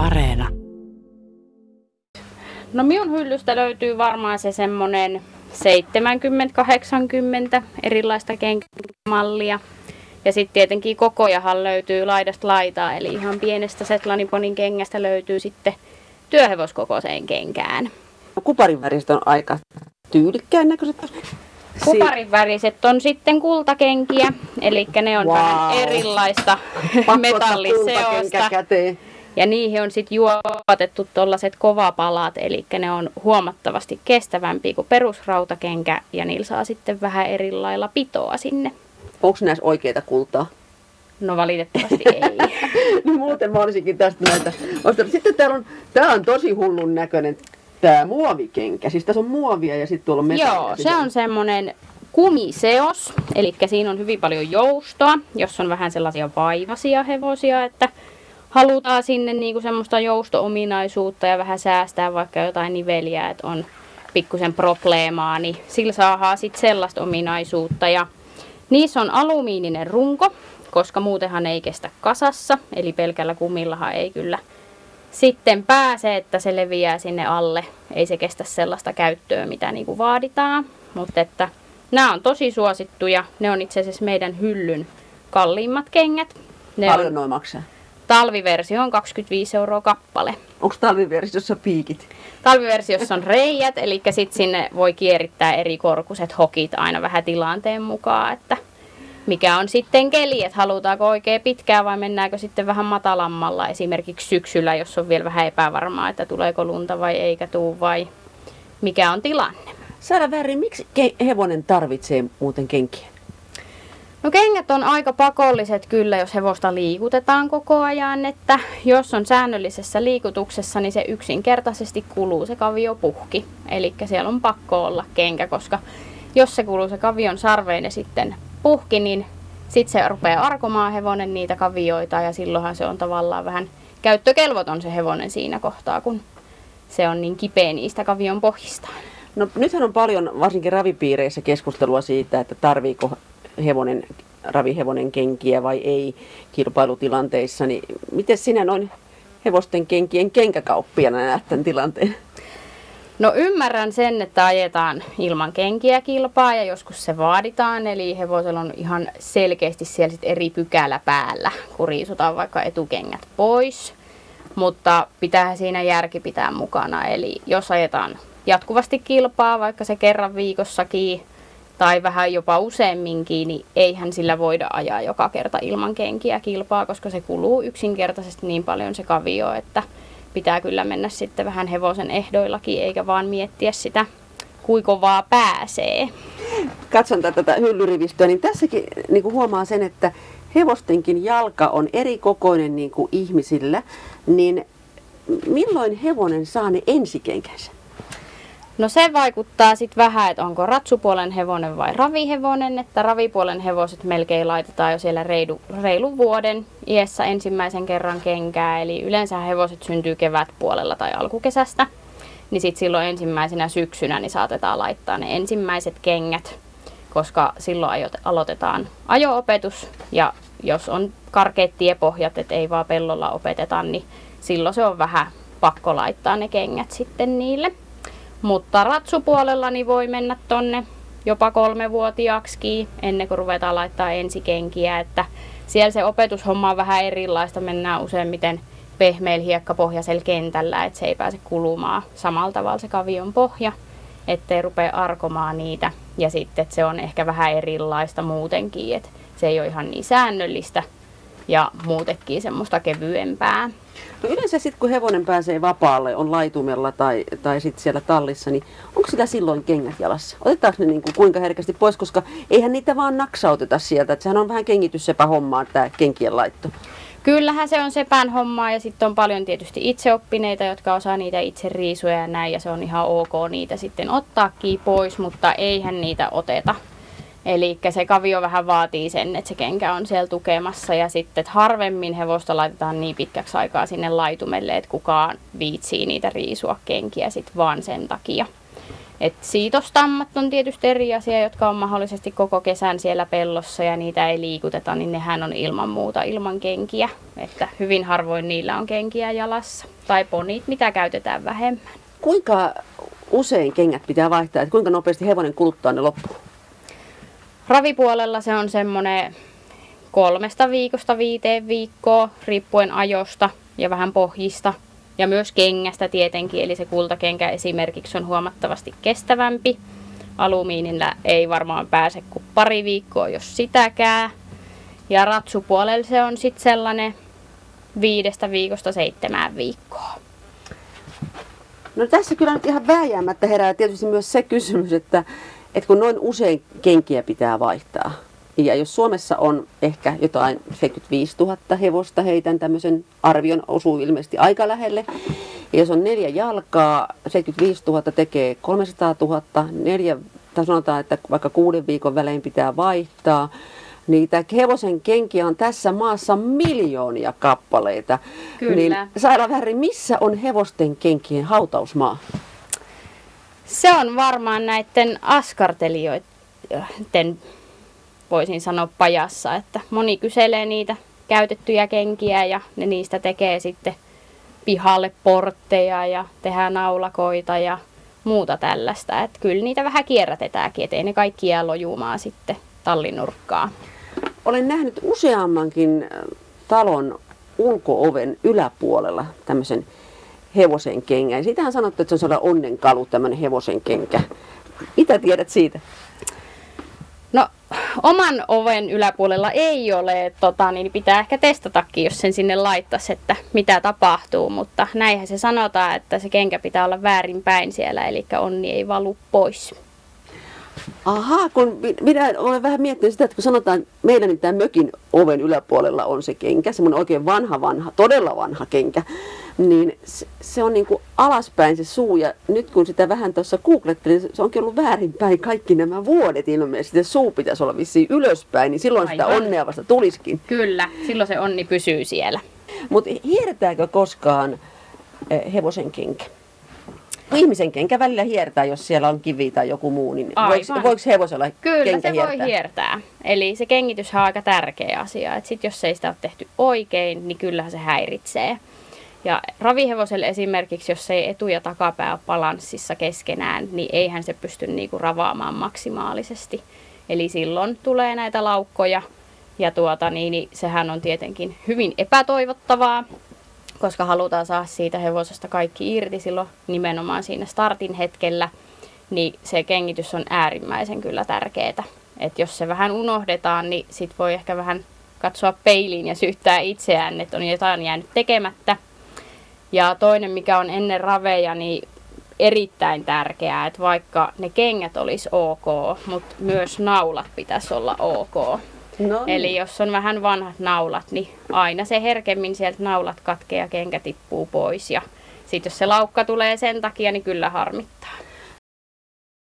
Areena. No minun hyllystä löytyy varmaan se semmonen 70-80 erilaista kenkämallia. Ja sitten tietenkin kokojahan löytyy laidasta laitaa, eli ihan pienestä Setlaniponin kengästä löytyy sitten työhevoskokoiseen kenkään. Kuparin väriset on aika tyylikkään näköiset. Kuparin väriset on sitten kultakenkiä, eli ne on wow. vähän erilaista metalliseosta. Ja niihin on sitten juotettu tuollaiset kovapalat, eli ne on huomattavasti kestävämpiä kuin perusrautakenkä, ja niillä saa sitten vähän eri lailla pitoa sinne. Onko näissä oikeita kultaa? No valitettavasti ei. no muuten mä olisinkin tästä näitä. Sitten täällä on, tää on tosi hullun näköinen tämä muovikenkä. Siis tässä on muovia ja sitten tuolla on metallia. Joo, se on semmoinen kumiseos, eli siinä on hyvin paljon joustoa, jos on vähän sellaisia vaivasia hevosia, että halutaan sinne niinku semmoista jousto-ominaisuutta ja vähän säästää vaikka jotain niveliä, että on pikkusen probleemaa, niin sillä saadaan sitten sellaista ominaisuutta. Ja niissä on alumiininen runko, koska muutenhan ei kestä kasassa, eli pelkällä kumillahan ei kyllä sitten pääse, että se leviää sinne alle. Ei se kestä sellaista käyttöä, mitä niinku vaaditaan, mutta että nämä on tosi suosittuja. Ne on itse asiassa meidän hyllyn kalliimmat kengät. Ne Paljon on, noin maksaa. Talviversio on 25 euroa kappale. Onko talviversiossa piikit? Talviversiossa on reijät, eli sitten sinne voi kierittää eri korkuset hokit aina vähän tilanteen mukaan, että mikä on sitten keli, että halutaanko oikein pitkää vai mennäänkö sitten vähän matalammalla esimerkiksi syksyllä, jos on vielä vähän epävarmaa, että tuleeko lunta vai eikä tuu vai mikä on tilanne. Saada väri, miksi hevonen tarvitsee muuten kenkiä? No kengät on aika pakolliset kyllä, jos hevosta liikutetaan koko ajan, että jos on säännöllisessä liikutuksessa, niin se yksinkertaisesti kuluu se kaviopuhki. Eli siellä on pakko olla kenkä, koska jos se kuluu se kavion sarveen ja sitten puhki, niin sitten se rupeaa arkomaan hevonen niitä kavioita ja silloinhan se on tavallaan vähän käyttökelvoton se hevonen siinä kohtaa, kun se on niin kipeä niistä kavion pohjistaan. No nythän on paljon, varsinkin ravipiireissä, keskustelua siitä, että tarviiko hevonen, ravihevonen kenkiä vai ei kilpailutilanteissa. Niin miten sinä noin hevosten kenkien kenkäkauppiana näet tämän tilanteen? No ymmärrän sen, että ajetaan ilman kenkiä kilpaa ja joskus se vaaditaan, eli hevosella on ihan selkeästi siellä sit eri pykälä päällä, kun riisutaan vaikka etukengät pois. Mutta pitää siinä järki pitää mukana, eli jos ajetaan jatkuvasti kilpaa, vaikka se kerran viikossakin tai vähän jopa useamminkin, niin eihän sillä voida ajaa joka kerta ilman kenkiä kilpaa, koska se kuluu yksinkertaisesti niin paljon se kavio, että pitää kyllä mennä sitten vähän hevosen ehdoillakin, eikä vaan miettiä sitä, kuinka kovaa pääsee. Katson tätä, tätä hyllyrivistöä, niin tässäkin niin kuin huomaa sen, että hevostenkin jalka on eri kokoinen niin kuin ihmisillä, niin milloin hevonen saa ne ensikenkänsä? No se vaikuttaa sitten vähän, että onko ratsupuolen hevonen vai ravihevonen, että ravipuolen hevoset melkein laitetaan jo siellä reilu, reilun vuoden iässä ensimmäisen kerran kenkää, eli yleensä hevoset syntyy kevätpuolella tai alkukesästä, niin sitten silloin ensimmäisenä syksynä niin saatetaan laittaa ne ensimmäiset kengät, koska silloin aloitetaan ajo-opetus ja jos on karkeat tiepohjat, että ei vaan pellolla opeteta, niin silloin se on vähän pakko laittaa ne kengät sitten niille. Mutta ratsupuolella niin voi mennä tonne jopa kolmevuotiaaksi ennen kuin ruvetaan laittaa ensikenkiä, että siellä se opetushomma on vähän erilaista, mennään useimmiten pehmeillä hiekkapohjaisella kentällä, että se ei pääse kulumaan samalla tavalla se kavion pohja, ettei rupea arkomaan niitä. Ja sitten se on ehkä vähän erilaista muutenkin, että se ei ole ihan niin säännöllistä ja muutenkin semmoista kevyempää. No yleensä sitten kun hevonen pääsee vapaalle, on laitumella tai, tai sitten siellä tallissa, niin onko sillä silloin kengät jalassa? Otetaanko ne niin kuin kuinka herkästi pois, koska eihän niitä vaan naksauteta sieltä. Että sehän on vähän kengityssepä hommaa tämä kenkien laitto. Kyllähän se on sepän hommaa ja sitten on paljon tietysti itseoppineita, jotka osaa niitä itse riisuja ja näin ja se on ihan ok niitä sitten ottaakin pois, mutta eihän niitä oteta. Eli se kavio vähän vaatii sen, että se kenkä on siellä tukemassa ja sitten että harvemmin hevosta laitetaan niin pitkäksi aikaa sinne laitumelle, että kukaan viitsii niitä riisua kenkiä sitten vaan sen takia. Et siitostammat on tietysti eri asia, jotka on mahdollisesti koko kesän siellä pellossa ja niitä ei liikuteta, niin nehän on ilman muuta ilman kenkiä. Että hyvin harvoin niillä on kenkiä jalassa. Tai ponit, mitä käytetään vähemmän. Kuinka usein kengät pitää vaihtaa, että kuinka nopeasti hevonen kuluttaa ne loppuun? Ravipuolella se on semmoinen kolmesta viikosta viiteen viikkoa, riippuen ajosta ja vähän pohjista. Ja myös kengästä tietenkin, eli se kultakenkä esimerkiksi on huomattavasti kestävämpi. Alumiinilla ei varmaan pääse kuin pari viikkoa, jos sitäkään. Ja ratsupuolella se on sitten sellainen viidestä viikosta seitsemään viikkoa. No tässä kyllä nyt ihan vääjäämättä herää tietysti myös se kysymys, että, että kun noin usein kenkiä pitää vaihtaa, ja jos Suomessa on ehkä jotain 75 000 hevosta, heitän tämmöisen arvion, osuu ilmeisesti aika lähelle. Ja jos on neljä jalkaa, 75 000 tekee 300 000, neljä, tai sanotaan, että vaikka kuuden viikon välein pitää vaihtaa. Niitä hevosen kenkiä on tässä maassa miljoonia kappaleita. Kyllä. Niin Saira Väri, missä on hevosten kenkien hautausmaa? Se on varmaan näiden askartelijoiden voisin sanoa pajassa, että moni kyselee niitä käytettyjä kenkiä ja ne niistä tekee sitten pihalle portteja ja tehdään naulakoita ja muuta tällaista. Että kyllä niitä vähän kierrätetäänkin, ettei ne kaikki jää lojumaan sitten tallinurkkaan. Olen nähnyt useammankin äh, talon ulkooven yläpuolella tämmöisen hevosen kengän. Siitähän sanottu, että se on sellainen onnenkalu, tämmöinen hevosen kenkä. Mitä tiedät siitä? No oman oven yläpuolella ei ole, tota, niin pitää ehkä testatakin, jos sen sinne laittaisi, että mitä tapahtuu, mutta näinhän se sanotaan, että se kenkä pitää olla väärinpäin siellä, eli onni ei valu pois. Ahaa, kun minä olen vähän miettinyt sitä, että kun sanotaan, että meidän tämä mökin oven yläpuolella on se kenkä, semmoinen oikein vanha, vanha, todella vanha kenkä, niin se, on niin kuin alaspäin se suu. Ja nyt kun sitä vähän tuossa googlettelin, se onkin ollut väärinpäin kaikki nämä vuodet ilmeisesti. Se suu pitäisi olla vissiin ylöspäin, niin silloin Aivan. sitä onnea vasta tulisikin. Kyllä, silloin se onni pysyy siellä. Mutta hiertääkö koskaan eh, hevosen kenkä? ihmisen kenkä välillä hiertää, jos siellä on kivi tai joku muu, niin voiko, voiko hevosella Kyllä kenkä se hiertää? voi hiertää. Eli se kengitys on aika tärkeä asia. Et sit jos ei sitä ole tehty oikein, niin kyllähän se häiritsee. Ja ravihevoselle esimerkiksi, jos ei etu- ja takapää ole balanssissa keskenään, niin eihän se pysty niinku ravaamaan maksimaalisesti. Eli silloin tulee näitä laukkoja, ja tuota, niin, niin sehän on tietenkin hyvin epätoivottavaa, koska halutaan saada siitä hevosesta kaikki irti silloin nimenomaan siinä startin hetkellä, niin se kengitys on äärimmäisen kyllä tärkeää. Et jos se vähän unohdetaan, niin sit voi ehkä vähän katsoa peiliin ja syyttää itseään, että on jotain jäänyt tekemättä. Ja toinen, mikä on ennen raveja, niin erittäin tärkeää, että vaikka ne kengät olisi ok, mutta myös naulat pitäisi olla ok. No niin. Eli jos on vähän vanhat naulat, niin aina se herkemmin sieltä naulat katkee ja kenkä tippuu pois. Ja sitten jos se laukka tulee sen takia, niin kyllä harmittaa.